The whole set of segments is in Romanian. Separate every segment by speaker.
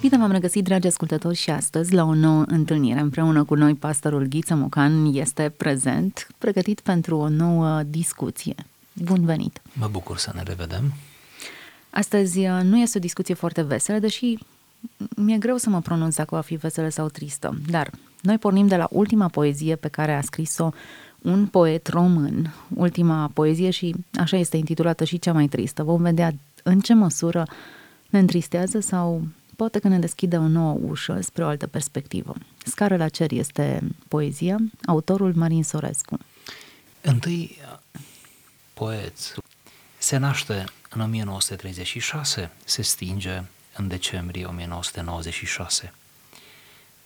Speaker 1: Bine v-am regăsit, dragi ascultători, și astăzi la o nouă întâlnire. Împreună cu noi, pastorul Ghiță Mocan este prezent, pregătit pentru o nouă discuție. Bun venit!
Speaker 2: Mă bucur să ne revedem.
Speaker 1: Astăzi uh, nu este o discuție foarte veselă, deși mi-e greu să mă pronunț dacă va fi veselă sau tristă, dar noi pornim de la ultima poezie pe care a scris-o un poet român, ultima poezie și așa este intitulată și cea mai tristă. Vom vedea în ce măsură ne întristează sau poate că ne deschide o nouă ușă spre o altă perspectivă. Scară la cer este poezia, autorul Marin Sorescu.
Speaker 2: Întâi, poet, se naște în 1936, se stinge în decembrie 1996.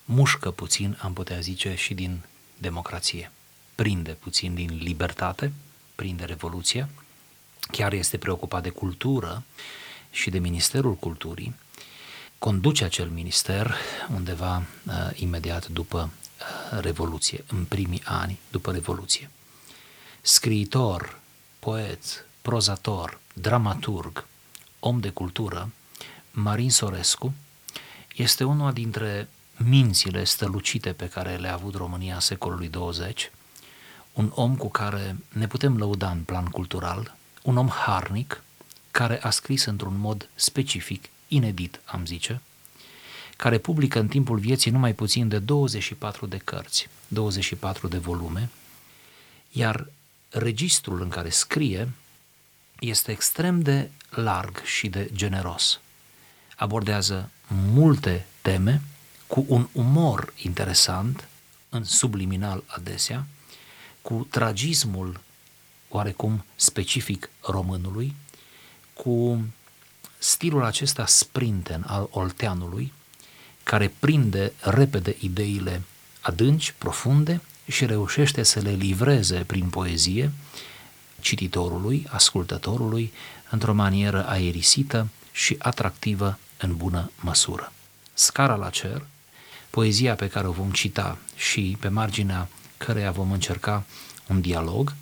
Speaker 2: Mușcă puțin, am putea zice, și din democrație. Prinde puțin din libertate, prinde revoluție, chiar este preocupat de cultură și de Ministerul Culturii, conduce acel minister undeva uh, imediat după uh, Revoluție, în primii ani după Revoluție. Scriitor, poet, prozator, dramaturg, om de cultură, Marin Sorescu este una dintre mințile stălucite pe care le-a avut România secolului 20, un om cu care ne putem lăuda în plan cultural, un om harnic, care a scris într-un mod specific, inedit, am zice, care publică în timpul vieții numai puțin de 24 de cărți, 24 de volume, iar registrul în care scrie este extrem de larg și de generos. Abordează multe teme cu un umor interesant, în subliminal adesea, cu tragismul oarecum specific românului, cu stilul acesta sprinten al olteanului, care prinde repede ideile adânci, profunde și reușește să le livreze prin poezie cititorului, ascultătorului, într-o manieră aerisită și atractivă în bună măsură. Scara la cer, poezia pe care o vom cita și pe marginea căreia vom încerca un dialog,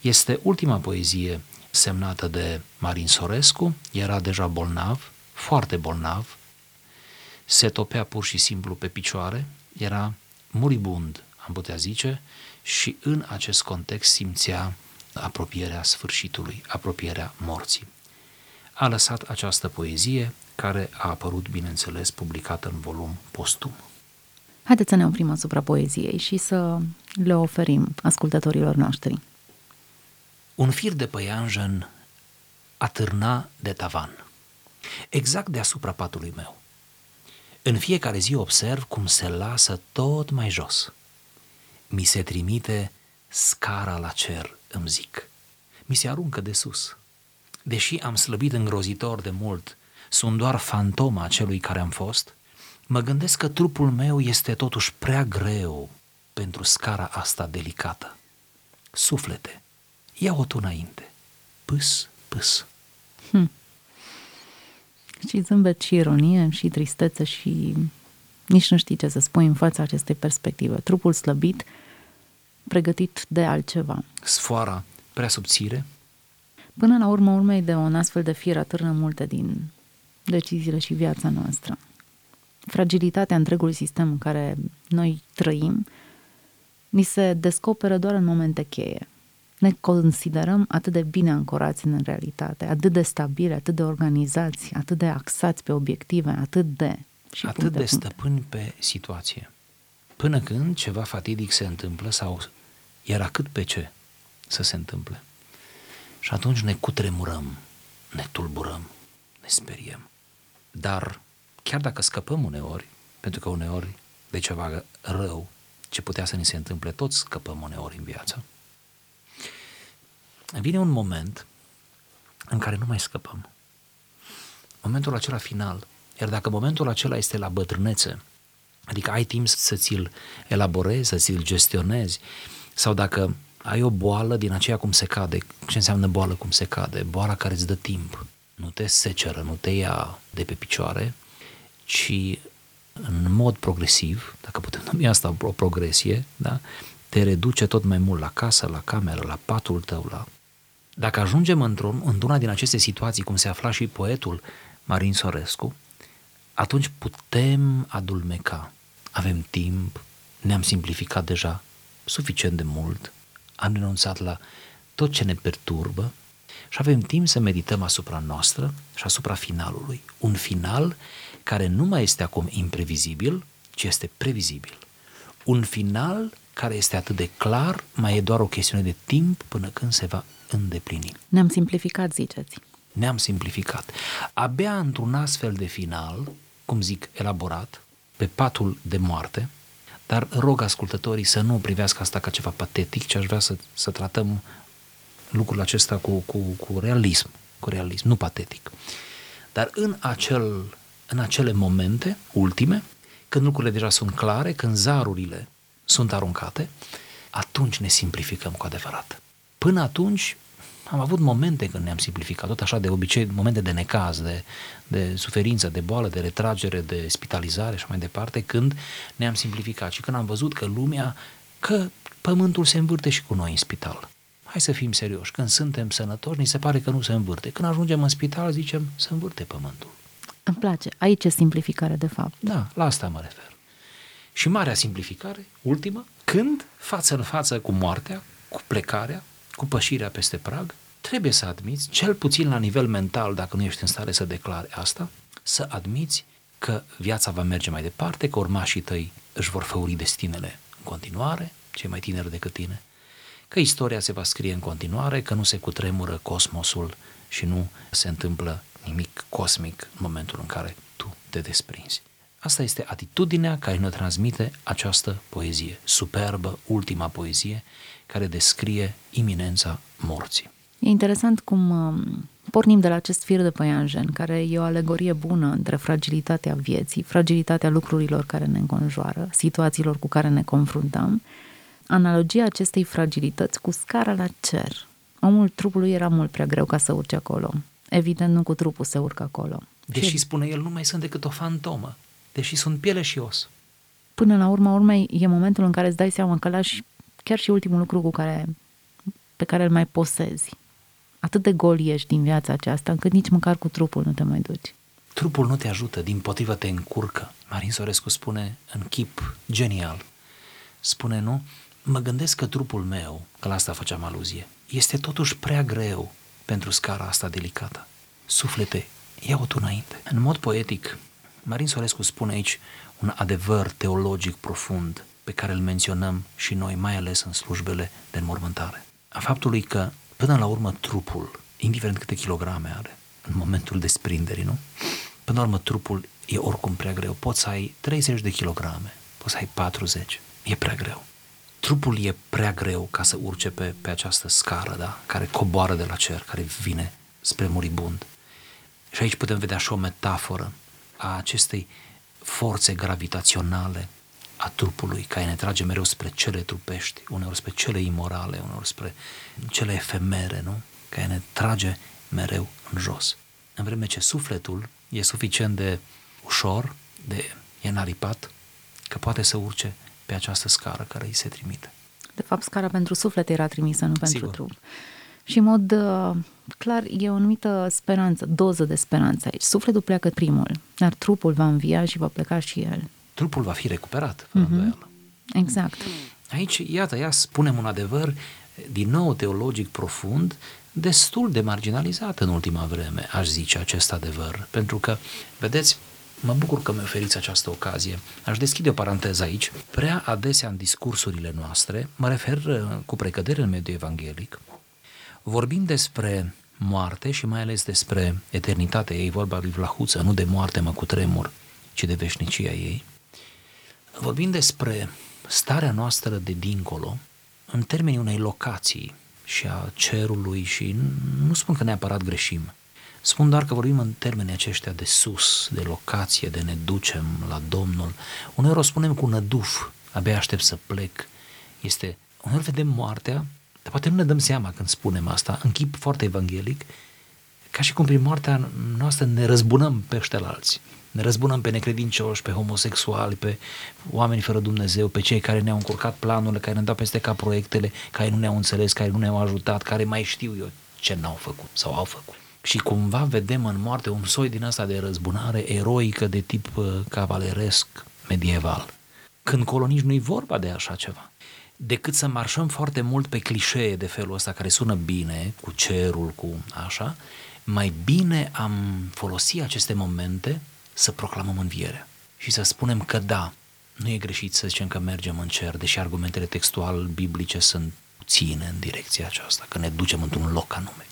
Speaker 2: este ultima poezie semnată de Marin Sorescu, era deja bolnav, foarte bolnav, se topea pur și simplu pe picioare, era muribund, am putea zice, și în acest context simțea apropierea sfârșitului, apropierea morții. A lăsat această poezie, care a apărut, bineînțeles, publicată în volum postum.
Speaker 1: Haideți să ne oprim asupra poeziei și să le oferim ascultătorilor noștri.
Speaker 2: Un fir de păianjen atârna de tavan, exact deasupra patului meu. În fiecare zi observ cum se lasă tot mai jos. Mi se trimite scara la cer, îmi zic. Mi se aruncă de sus. Deși am slăbit îngrozitor de mult, sunt doar fantoma celui care am fost, mă gândesc că trupul meu este totuși prea greu pentru scara asta delicată. Suflete, ia-o tu înainte. Pâs, pâs. Hm
Speaker 1: și zâmbet și ironie și tristețe și nici nu știi ce să spui în fața acestei perspective. Trupul slăbit, pregătit de altceva.
Speaker 2: Sfoara prea subțire?
Speaker 1: Până la urmă urmei de un astfel de fir atârnă multe din deciziile și viața noastră. Fragilitatea întregului sistem în care noi trăim ni se descoperă doar în momente cheie ne considerăm atât de bine ancorați în realitate, atât de stabili, atât de organizați, atât de axați pe obiective, atât de...
Speaker 2: Și atât de stăpâni pe situație. Până când ceva fatidic se întâmplă sau era cât pe ce să se întâmple. Și atunci ne cutremurăm, ne tulburăm, ne speriem. Dar chiar dacă scăpăm uneori, pentru că uneori de ceva rău ce putea să ni se întâmple, toți scăpăm uneori în viață, vine un moment în care nu mai scăpăm. Momentul acela final. Iar dacă momentul acela este la bătrânețe, adică ai timp să ți-l elaborezi, să ți-l gestionezi, sau dacă ai o boală din aceea cum se cade, ce înseamnă boală cum se cade? Boala care îți dă timp, nu te seceră, nu te ia de pe picioare, ci în mod progresiv, dacă putem numi asta o progresie, da? te reduce tot mai mult la casă, la cameră, la patul tău, la dacă ajungem într-un, într-una din aceste situații, cum se afla și poetul Marin Sorescu, atunci putem adulmeca. Avem timp, ne-am simplificat deja suficient de mult, am renunțat la tot ce ne perturbă și avem timp să medităm asupra noastră și asupra finalului. Un final care nu mai este acum imprevizibil, ci este previzibil. Un final care este atât de clar, mai e doar o chestiune de timp până când se va îndeplini.
Speaker 1: Ne-am simplificat, ziceți.
Speaker 2: Ne-am simplificat. Abia într-un astfel de final, cum zic, elaborat, pe patul de moarte, dar rog ascultătorii să nu privească asta ca ceva patetic, ci aș vrea să, să tratăm lucrul acesta cu, cu, cu realism, cu realism, nu patetic. Dar în, acel, în acele momente ultime, când lucrurile deja sunt clare, când zarurile sunt aruncate, atunci ne simplificăm cu adevărat. Până atunci am avut momente când ne-am simplificat, tot așa de obicei, momente de necaz, de, de suferință, de boală, de retragere, de spitalizare și mai departe, când ne-am simplificat și când am văzut că lumea, că pământul se învârte și cu noi în spital. Hai să fim serioși, când suntem sănătoși, ni se pare că nu se învârte. Când ajungem în spital, zicem, se învârte pământul.
Speaker 1: Îmi place. Aici e simplificare, de fapt.
Speaker 2: Da, la asta mă refer. Și marea simplificare, ultima, când, față în față cu moartea, cu plecarea, cu pășirea peste prag, trebuie să admiți, cel puțin la nivel mental, dacă nu ești în stare să declare asta, să admiți că viața va merge mai departe, că urmașii tăi își vor făuri destinele în continuare, cei mai tineri decât tine, că istoria se va scrie în continuare, că nu se cutremură cosmosul și nu se întâmplă nimic cosmic în momentul în care tu te desprinzi. Asta este atitudinea care ne transmite această poezie, superbă, ultima poezie, care descrie iminența morții.
Speaker 1: E interesant cum um, pornim de la acest fir de păianjen, care e o alegorie bună între fragilitatea vieții, fragilitatea lucrurilor care ne înconjoară, situațiilor cu care ne confruntăm, analogia acestei fragilități cu scara la cer. Omul trupului era mult prea greu ca să urce acolo. Evident, nu cu trupul se urcă acolo.
Speaker 2: Deși, și... spune el, nu mai sunt decât o fantomă, deși sunt piele și os.
Speaker 1: Până la urma urmei, e momentul în care îți dai seama că lași chiar și ultimul lucru cu care, pe care îl mai posezi. Atât de gol ești din viața aceasta, încât nici măcar cu trupul nu te mai duci.
Speaker 2: Trupul nu te ajută, din potrivă te încurcă. Marin Sorescu spune în chip genial. Spune, nu? Mă gândesc că trupul meu, că la asta făceam aluzie, este totuși prea greu pentru scara asta delicată. Suflete, ia-o tu înainte. În mod poetic, Marin Sorescu spune aici un adevăr teologic profund pe care îl menționăm și noi, mai ales în slujbele de înmormântare. A faptului că, până la urmă, trupul, indiferent câte kilograme are, în momentul desprinderii, nu? Până la urmă, trupul e oricum prea greu. Poți să ai 30 de kilograme, poți să ai 40, e prea greu. Trupul e prea greu ca să urce pe, pe această scară, da? Care coboară de la cer, care vine spre muribund. Și aici putem vedea și o metaforă a acestei forțe gravitaționale a trupului, care ne trage mereu spre cele trupești, uneori spre cele imorale, uneori spre cele efemere, nu? Care ne trage mereu în jos. În vreme ce sufletul e suficient de ușor, de enaripat, că poate să urce pe această scară care îi se trimite.
Speaker 1: De fapt, scara pentru suflet era trimisă, nu pentru
Speaker 2: Sigur.
Speaker 1: trup. Și în mod uh, clar e o anumită speranță, doză de speranță aici. Sufletul pleacă primul, dar trupul va învia și va pleca și el.
Speaker 2: Trupul va fi recuperat, fără mm-hmm.
Speaker 1: Exact.
Speaker 2: Aici, iată, ia spunem un adevăr, din nou teologic profund, destul de marginalizat în ultima vreme, aș zice acest adevăr. Pentru că, vedeți, mă bucur că mi oferiți această ocazie. Aș deschide o paranteză aici. Prea adesea în discursurile noastre, mă refer uh, cu precădere în mediul evanghelic, vorbim despre moarte și mai ales despre eternitatea ei, vorba lui Vlahuță, nu de moarte mă cu tremur, ci de veșnicia ei. Vorbim despre starea noastră de dincolo, în termenii unei locații și a cerului și nu spun că neapărat greșim, spun doar că vorbim în termenii aceștia de sus, de locație, de ne ducem la Domnul. Uneori o spunem cu năduf, abia aștept să plec. Este, uneori vedem moartea, dar poate nu ne dăm seama când spunem asta, în chip foarte evanghelic, ca și cum prin moartea noastră ne răzbunăm pe alții. Ne răzbunăm pe necredincioși, pe homosexuali, pe oameni fără Dumnezeu, pe cei care ne-au încurcat planurile, care ne-au dat peste cap proiectele, care nu ne-au înțeles, care nu ne-au ajutat, care mai știu eu ce n-au făcut sau au făcut. Și cumva vedem în moarte un soi din asta de răzbunare eroică de tip uh, cavaleresc medieval. Când colo nici nu-i vorba de așa ceva. Decât să marșăm foarte mult pe clișee de felul ăsta care sună bine, cu cerul, cu așa, mai bine am folosit aceste momente să proclamăm învierea și să spunem că da, nu e greșit să zicem că mergem în cer, deși argumentele textual biblice sunt puține în direcția aceasta, că ne ducem într-un loc anume.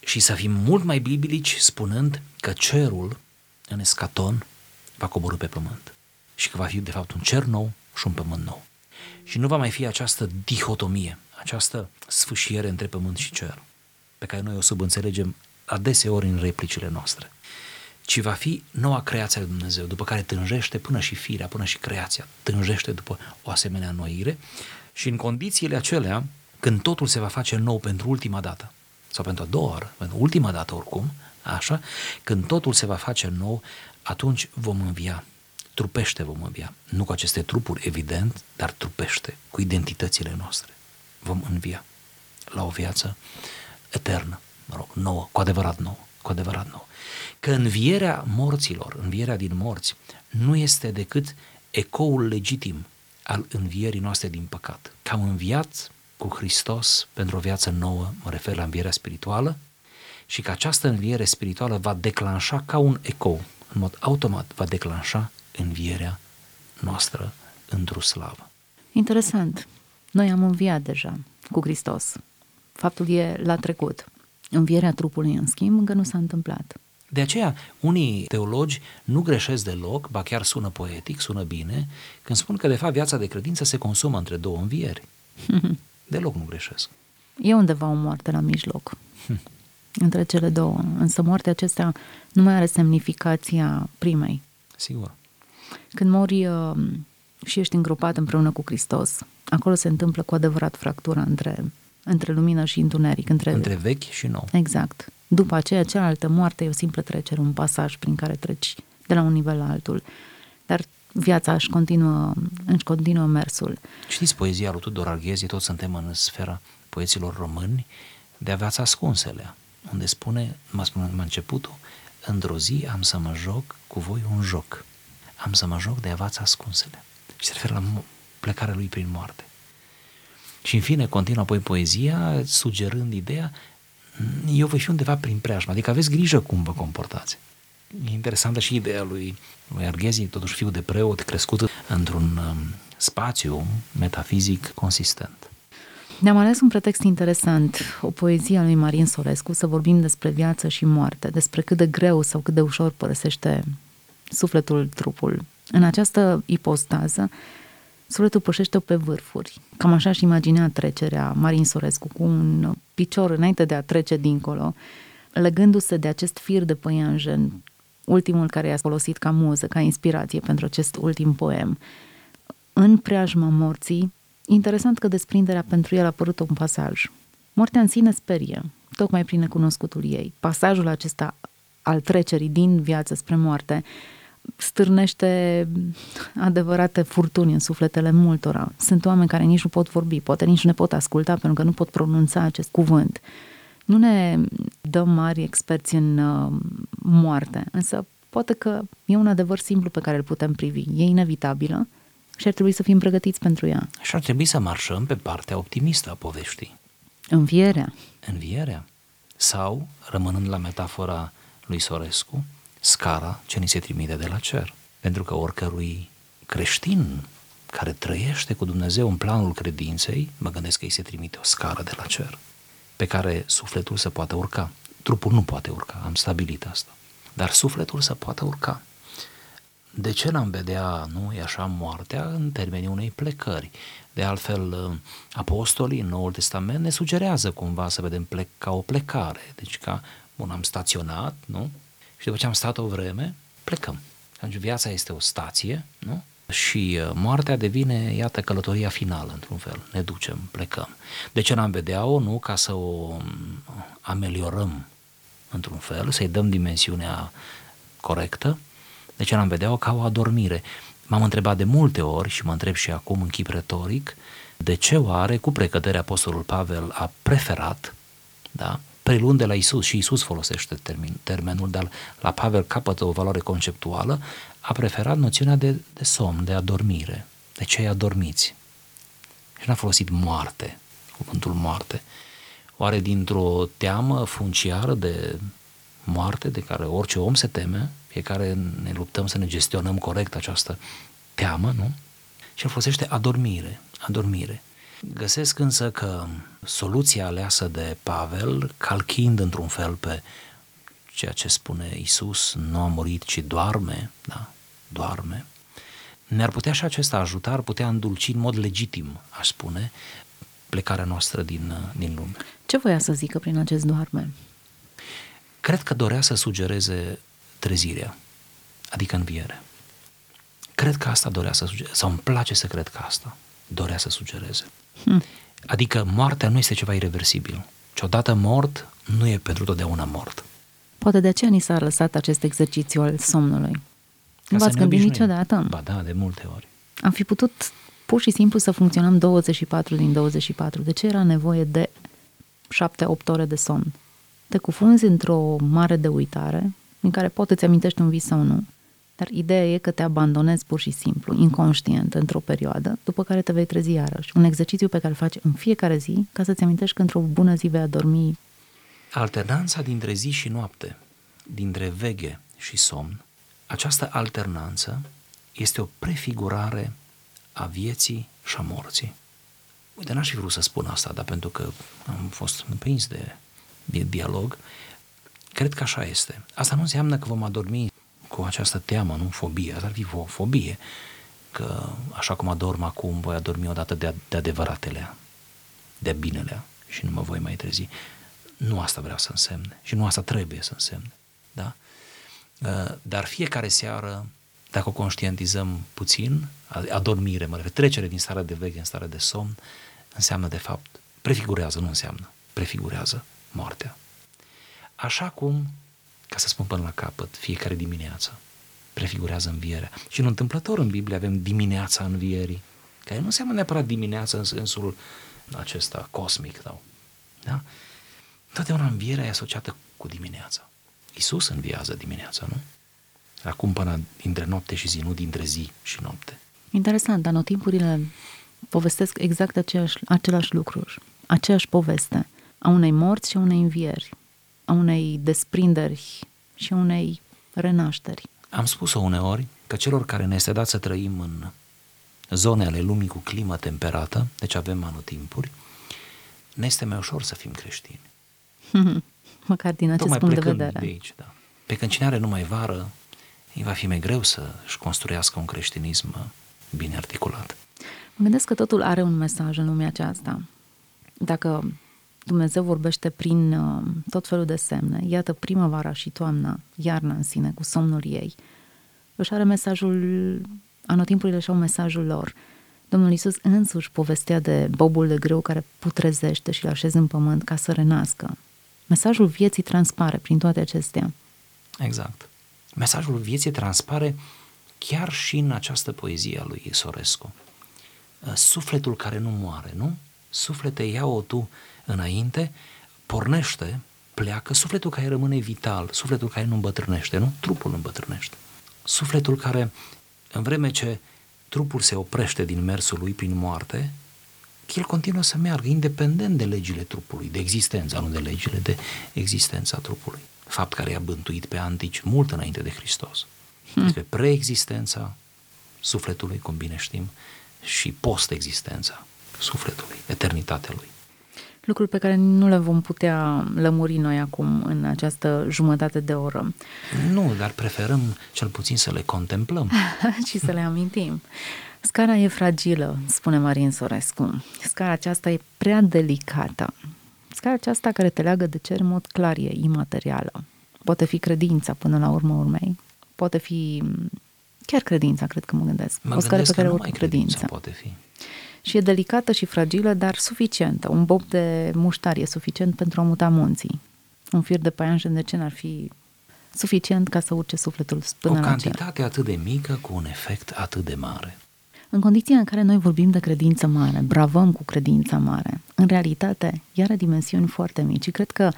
Speaker 2: Și să fim mult mai biblici spunând că cerul în escaton va coborâ pe pământ și că va fi de fapt un cer nou și un pământ nou. Și nu va mai fi această dihotomie, această sfâșiere între pământ și cer, pe care noi o subînțelegem adeseori în replicile noastre ci va fi noua creație a lui Dumnezeu, după care tânjește până și firea, până și creația, tânjește după o asemenea noire și în condițiile acelea, când totul se va face nou pentru ultima dată, sau pentru a doua oară, pentru ultima dată oricum, așa, când totul se va face nou, atunci vom învia, trupește vom învia, nu cu aceste trupuri, evident, dar trupește, cu identitățile noastre. Vom învia la o viață eternă, mă rog, nouă, cu adevărat nouă, cu adevărat nouă că învierea morților, învierea din morți, nu este decât ecoul legitim al învierii noastre din păcat. Că am înviat cu Hristos pentru o viață nouă, mă refer la învierea spirituală, și că această înviere spirituală va declanșa ca un ecou, în mod automat va declanșa învierea noastră într-o slavă.
Speaker 1: Interesant. Noi am înviat deja cu Hristos. Faptul e la trecut. Învierea trupului, în schimb, încă nu s-a întâmplat.
Speaker 2: De aceea, unii teologi nu greșesc deloc, ba chiar sună poetic, sună bine, când spun că, de fapt, viața de credință se consumă între două învieri. deloc nu greșesc.
Speaker 1: E undeva o moarte la mijloc, hm. între cele două. Însă moartea acestea nu mai are semnificația primei.
Speaker 2: Sigur.
Speaker 1: Când mori uh, și ești îngropat împreună cu Hristos, acolo se întâmplă cu adevărat fractura între, între lumină și întuneric.
Speaker 2: Între, între vechi și nou.
Speaker 1: Exact. După aceea, cealaltă moarte e o simplă trecere, un pasaj prin care treci de la un nivel la altul. Dar viața își continuă, își continuă mersul.
Speaker 2: Știți poezia lui Tudor Arghezi, toți suntem în sfera poeților români, de aveați ascunsele, unde spune, mă spune în începutul, într-o zi am să mă joc cu voi un joc. Am să mă joc de aveați ascunsele. Și se referă la plecarea lui prin moarte. Și în fine continuă apoi poezia sugerând ideea eu voi fi undeva prin preajmă, adică aveți grijă cum vă comportați. E interesantă și ideea lui, lui Arghezi, totuși fiu de preot, crescut într-un um, spațiu metafizic consistent.
Speaker 1: Ne-am ales un pretext interesant, o poezie a lui Marin Sorescu, să vorbim despre viață și moarte, despre cât de greu sau cât de ușor părăsește sufletul trupul. În această ipostază, sufletul pășește pe vârfuri. Cam așa și imaginea trecerea Marin Sorescu cu un picior înainte de a trece dincolo, legându-se de acest fir de păianjen, ultimul care i-a folosit ca muză, ca inspirație pentru acest ultim poem. În preajma morții, interesant că desprinderea pentru el a apărut un pasaj. Moartea în sine sperie, tocmai prin necunoscutul ei. Pasajul acesta al trecerii din viață spre moarte stârnește adevărate furtuni în sufletele multora. Sunt oameni care nici nu pot vorbi, poate nici nu ne pot asculta pentru că nu pot pronunța acest cuvânt. Nu ne dăm mari experți în uh, moarte, însă poate că e un adevăr simplu pe care îl putem privi. E inevitabilă și ar trebui să fim pregătiți pentru ea.
Speaker 2: Și ar trebui să marșăm pe partea optimistă a poveștii.
Speaker 1: Învierea.
Speaker 2: Învierea. Sau, rămânând la metafora lui Sorescu, scara ce ni se trimite de la cer. Pentru că oricărui creștin care trăiește cu Dumnezeu în planul credinței, mă gândesc că îi se trimite o scară de la cer, pe care sufletul să poată urca. Trupul nu poate urca, am stabilit asta. Dar sufletul să poată urca. De ce n-am vedea, nu, e așa, moartea în termenii unei plecări? De altfel, apostolii în Noul Testament ne sugerează cumva să vedem plec, ca o plecare. Deci ca, bun, am staționat, nu? Și după ce am stat o vreme, plecăm. Deci viața este o stație, nu? Și uh, moartea devine, iată, călătoria finală, într-un fel. Ne ducem, plecăm. De ce n-am vedea-o? Nu ca să o um, ameliorăm, într-un fel, să-i dăm dimensiunea corectă. De ce n-am vedea-o? Ca o adormire. M-am întrebat de multe ori și mă întreb și acum în chip retoric, de ce oare, cu precădere, Apostolul Pavel a preferat, da, preluând de la Isus și Isus folosește termen, termenul, dar la Pavel capătă o valoare conceptuală, a preferat noțiunea de, de somn, de adormire, de cei adormiți. Și n-a folosit moarte, cuvântul moarte. Oare dintr-o teamă funciară de moarte de care orice om se teme, fiecare ne luptăm să ne gestionăm corect această teamă, nu? Și el folosește adormire, adormire. Găsesc însă că soluția aleasă de Pavel, calchind într-un fel pe ceea ce spune Isus, nu a murit, ci doarme, da, doarme, ne-ar putea și acesta ajuta, ar putea îndulci în mod legitim, aș spune, plecarea noastră din, din lume.
Speaker 1: Ce voia să zică prin acest doarme?
Speaker 2: Cred că dorea să sugereze trezirea, adică învierea. Cred că asta dorea să sugereze, sau îmi place să cred că asta dorea să sugereze. Hmm. Adică moartea nu este ceva irreversibil. Ce odată mort, nu e pentru totdeauna mort.
Speaker 1: Poate de aceea ni s-a lăsat acest exercițiu al somnului. Nu v-ați gândit niciodată?
Speaker 2: Ba da, de multe ori.
Speaker 1: Am fi putut pur și simplu să funcționăm 24 din 24. De ce era nevoie de 7-8 ore de somn? Te cufunzi într-o mare de uitare, în care poate ți amintești un vis sau nu, dar ideea e că te abandonezi pur și simplu, inconștient, într-o perioadă, după care te vei trezi iarăși. Un exercițiu pe care îl faci în fiecare zi, ca să-ți amintești că într-o bună zi vei adormi.
Speaker 2: Alternanța dintre zi și noapte, dintre veche și somn, această alternanță este o prefigurare a vieții și a morții. Uite, n-aș fi vrut să spun asta, dar pentru că am fost împins de, de dialog, cred că așa este. Asta nu înseamnă că vom adormi cu această teamă, nu fobie, asta ar fi o fobie, că așa cum adorm acum, voi adormi odată de, de adevăratele, de binele și nu mă voi mai trezi. Nu asta vreau să însemne și nu asta trebuie să însemne. Da? Uh, dar fiecare seară, dacă o conștientizăm puțin, adormire, mă refer, trecere din starea de veche în starea de somn, înseamnă de fapt, prefigurează, nu înseamnă, prefigurează moartea. Așa cum ca să spun până la capăt, fiecare dimineață prefigurează învierea. Și în întâmplător în Biblie avem dimineața învierii, care nu înseamnă neapărat dimineața în sensul acesta cosmic, sau, da? Totdeauna învierea e asociată cu dimineața. Isus înviază dimineața, nu? Acum până dintre noapte și zi, nu dintre zi și noapte.
Speaker 1: Interesant, anotimpurile povestesc exact aceeași, același lucruri, aceeași poveste a unei morți și a unei învieri a unei desprinderi și a unei renașteri.
Speaker 2: Am spus-o uneori că celor care ne este dat să trăim în zone ale lumii cu climă temperată, deci avem anotimpuri, ne este mai ușor să fim creștini.
Speaker 1: Măcar din acest Tocmai punct de vedere.
Speaker 2: De aici, da. Pe când cine are numai vară, îi va fi mai greu să-și construiască un creștinism bine articulat.
Speaker 1: Mă gândesc că totul are un mesaj în lumea aceasta. Dacă Dumnezeu vorbește prin uh, tot felul de semne. Iată primăvara și toamna, iarna în sine, cu somnul ei. Își are mesajul, anotimpurile și au mesajul lor. Domnul Isus însuși povestea de bobul de greu care putrezește și îl așeze în pământ ca să renască. Mesajul vieții transpare prin toate acestea.
Speaker 2: Exact. Mesajul vieții transpare chiar și în această poezie a lui Isorescu. Uh, sufletul care nu moare, nu? Suflete, ia-o tu înainte, pornește, pleacă, sufletul care rămâne vital, sufletul care nu îmbătrânește, nu? Trupul îmbătrânește. Sufletul care, în vreme ce trupul se oprește din mersul lui prin moarte, el continuă să meargă independent de legile trupului, de existența, nu de legile, de existența trupului. Fapt care i-a bântuit pe antici mult înainte de Hristos. Hmm. Despre preexistența sufletului, cum bine știm, și post-existența sufletului, eternitatea lui
Speaker 1: lucruri pe care nu le vom putea lămuri noi acum în această jumătate de oră.
Speaker 2: Nu, dar preferăm cel puțin să le contemplăm.
Speaker 1: și să le amintim. Scara e fragilă, spune Marin Sorescu. Scara aceasta e prea delicată. Scara aceasta care te leagă de cer în mod clar e imaterială. Poate fi credința până la urmă urmei. Poate fi chiar credința, cred că mă gândesc.
Speaker 2: Mă o scară pe care urcă credința. Poate fi
Speaker 1: și e delicată și fragilă, dar suficientă. Un bob de muștar e suficient pentru a muta munții. Un fir de paianjen de ce n-ar fi suficient ca să urce sufletul până
Speaker 2: o
Speaker 1: la
Speaker 2: cantitate atât de mică cu un efect atât de mare.
Speaker 1: În condiția în care noi vorbim de credință mare, bravăm cu credința mare, în realitate, ea are dimensiuni foarte mici și cred că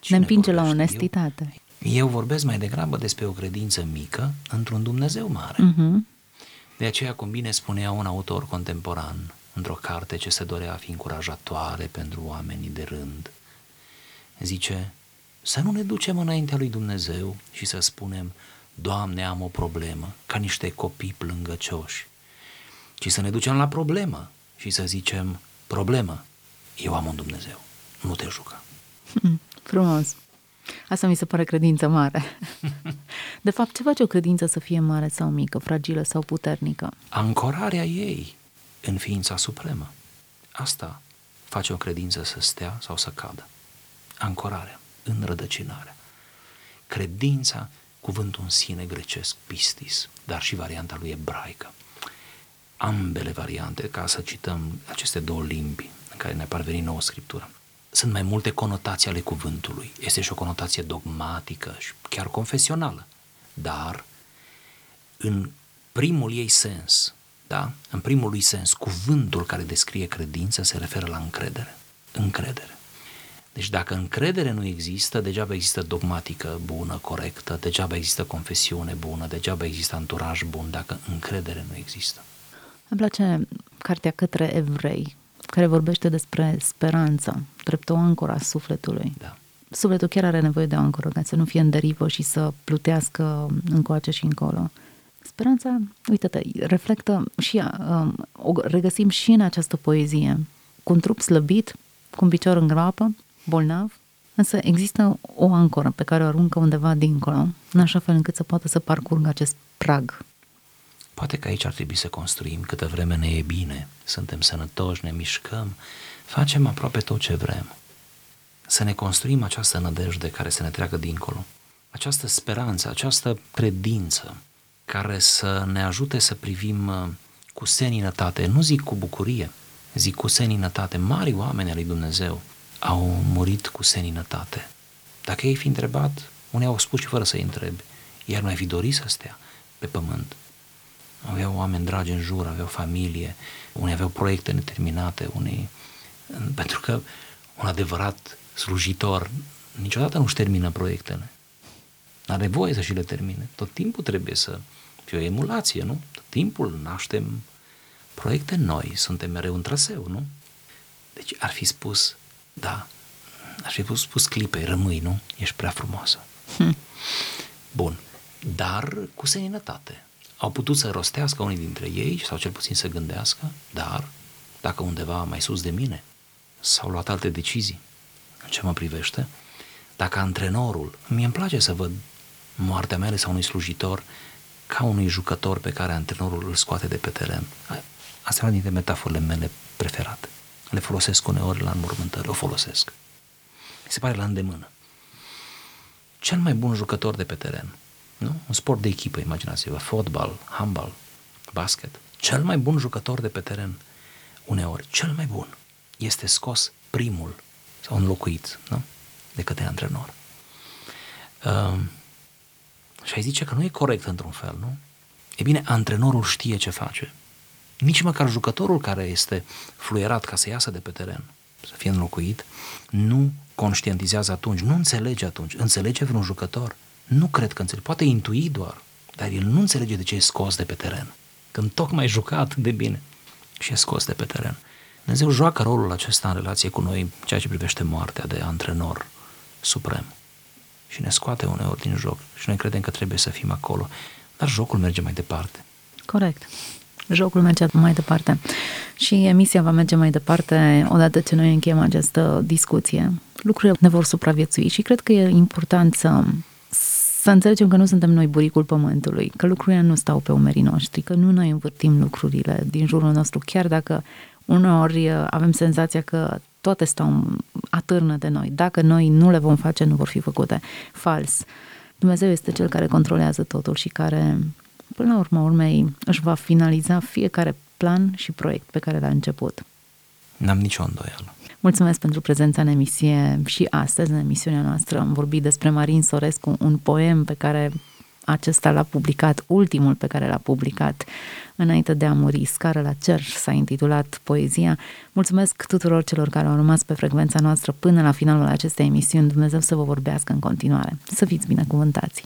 Speaker 1: Cine ne împinge la onestitate.
Speaker 2: Eu, eu vorbesc mai degrabă despre o credință mică într-un Dumnezeu mare. Uh-huh. De aceea, cum bine spunea un autor contemporan într-o carte ce se dorea a fi încurajatoare pentru oamenii de rând, zice, să nu ne ducem înaintea lui Dumnezeu și să spunem, Doamne, am o problemă, ca niște copii plângăcioși, ci să ne ducem la problemă și să zicem, problemă, eu am un Dumnezeu, nu te juca.
Speaker 1: Hmm, frumos. Asta mi se pare credință mare. De fapt, ce face o credință să fie mare sau mică, fragilă sau puternică?
Speaker 2: Ancorarea ei în ființa supremă. Asta face o credință să stea sau să cadă. Ancorarea, înrădăcinarea. Credința, cuvântul în sine grecesc, pistis, dar și varianta lui ebraică. Ambele variante, ca să cităm aceste două limbi în care ne parveni nouă Scriptură sunt mai multe conotații ale cuvântului. Este și o conotație dogmatică și chiar confesională. Dar, în primul ei sens, da? în primul lui sens, cuvântul care descrie credință se referă la încredere. Încredere. Deci dacă încredere nu există, degeaba există dogmatică bună, corectă, degeaba există confesiune bună, degeaba există anturaj bun, dacă încredere nu există.
Speaker 1: Îmi place cartea către evrei, care vorbește despre speranță, drept o ancoră a sufletului.
Speaker 2: Da.
Speaker 1: Sufletul chiar are nevoie de o ancoră, ca să nu fie în derivă și să plutească încoace și încolo. Speranța, uite-te, reflectă și um, o regăsim și în această poezie. Cu un trup slăbit, cu un picior în groapă, bolnav, însă există o ancoră pe care o aruncă undeva dincolo, în așa fel încât să poată să parcurgă acest prag
Speaker 2: Poate că aici ar trebui să construim câtă vreme ne e bine, suntem sănătoși, ne mișcăm, facem aproape tot ce vrem. Să ne construim această nădejde care să ne treacă dincolo, această speranță, această credință care să ne ajute să privim uh, cu seninătate, nu zic cu bucurie, zic cu seninătate. Mari oameni al lui Dumnezeu au murit cu seninătate. Dacă ei fi întrebat, unii au spus și fără să-i întrebi, iar mai fi dorit să stea pe pământ aveau oameni dragi în jur, aveau familie, unii aveau proiecte neterminate, unii... Pentru că un adevărat slujitor niciodată nu-și termină proiectele. Are voie să și le termine. Tot timpul trebuie să fie o emulație, nu? Tot timpul naștem proiecte noi, suntem mereu în traseu, nu? Deci ar fi spus, da, ar fi spus, spus clipei, rămâi, nu? Ești prea frumoasă. Hm. Bun, dar cu seninătate. Au putut să rostească unii dintre ei, sau cel puțin să gândească, dar, dacă undeva mai sus de mine, s-au luat alte decizii în ce mă privește, dacă antrenorul, mie îmi place să văd moartea mea sau unui slujitor ca unui jucător pe care antrenorul îl scoate de pe teren. Asta e una dintre metaforele mele preferate. Le folosesc uneori la înmormântări, o folosesc. Mi se pare la îndemână. Cel mai bun jucător de pe teren nu? Un sport de echipă, imaginați-vă, fotbal, handbal, basket. Cel mai bun jucător de pe teren, uneori, cel mai bun, este scos primul sau înlocuit nu? de către antrenor. Uh, și ai zice că nu e corect într-un fel, nu? E bine, antrenorul știe ce face. Nici măcar jucătorul care este fluierat ca să iasă de pe teren, să fie înlocuit, nu conștientizează atunci, nu înțelege atunci. Înțelege vreun jucător nu cred că înțelege, poate intui doar, dar el nu înțelege de ce e scos de pe teren. Când tocmai jucat de bine și e scos de pe teren. Dumnezeu joacă rolul acesta în relație cu noi, ceea ce privește moartea de antrenor suprem. Și ne scoate uneori din joc și noi credem că trebuie să fim acolo. Dar jocul merge mai departe.
Speaker 1: Corect. Jocul merge mai departe. Și emisia va merge mai departe odată ce noi încheiem această discuție. Lucrurile ne vor supraviețui și cred că e important să să înțelegem că nu suntem noi buricul pământului, că lucrurile nu stau pe umerii noștri, că nu noi învârtim lucrurile din jurul nostru, chiar dacă uneori uh, avem senzația că toate stau atârnă de noi. Dacă noi nu le vom face, nu vor fi făcute. Fals. Dumnezeu este cel care controlează totul și care, până la urmă urmei, își va finaliza fiecare plan și proiect pe care l-a început.
Speaker 2: N-am nicio îndoială.
Speaker 1: Mulțumesc pentru prezența în emisie și astăzi, în emisiunea noastră, am vorbit despre Marin Sorescu, un poem pe care acesta l-a publicat, ultimul pe care l-a publicat înainte de a muri, Scară la cer, s-a intitulat poezia. Mulțumesc tuturor celor care au rămas pe frecvența noastră până la finalul acestei emisiuni. Dumnezeu să vă vorbească în continuare. Să fiți binecuvântați!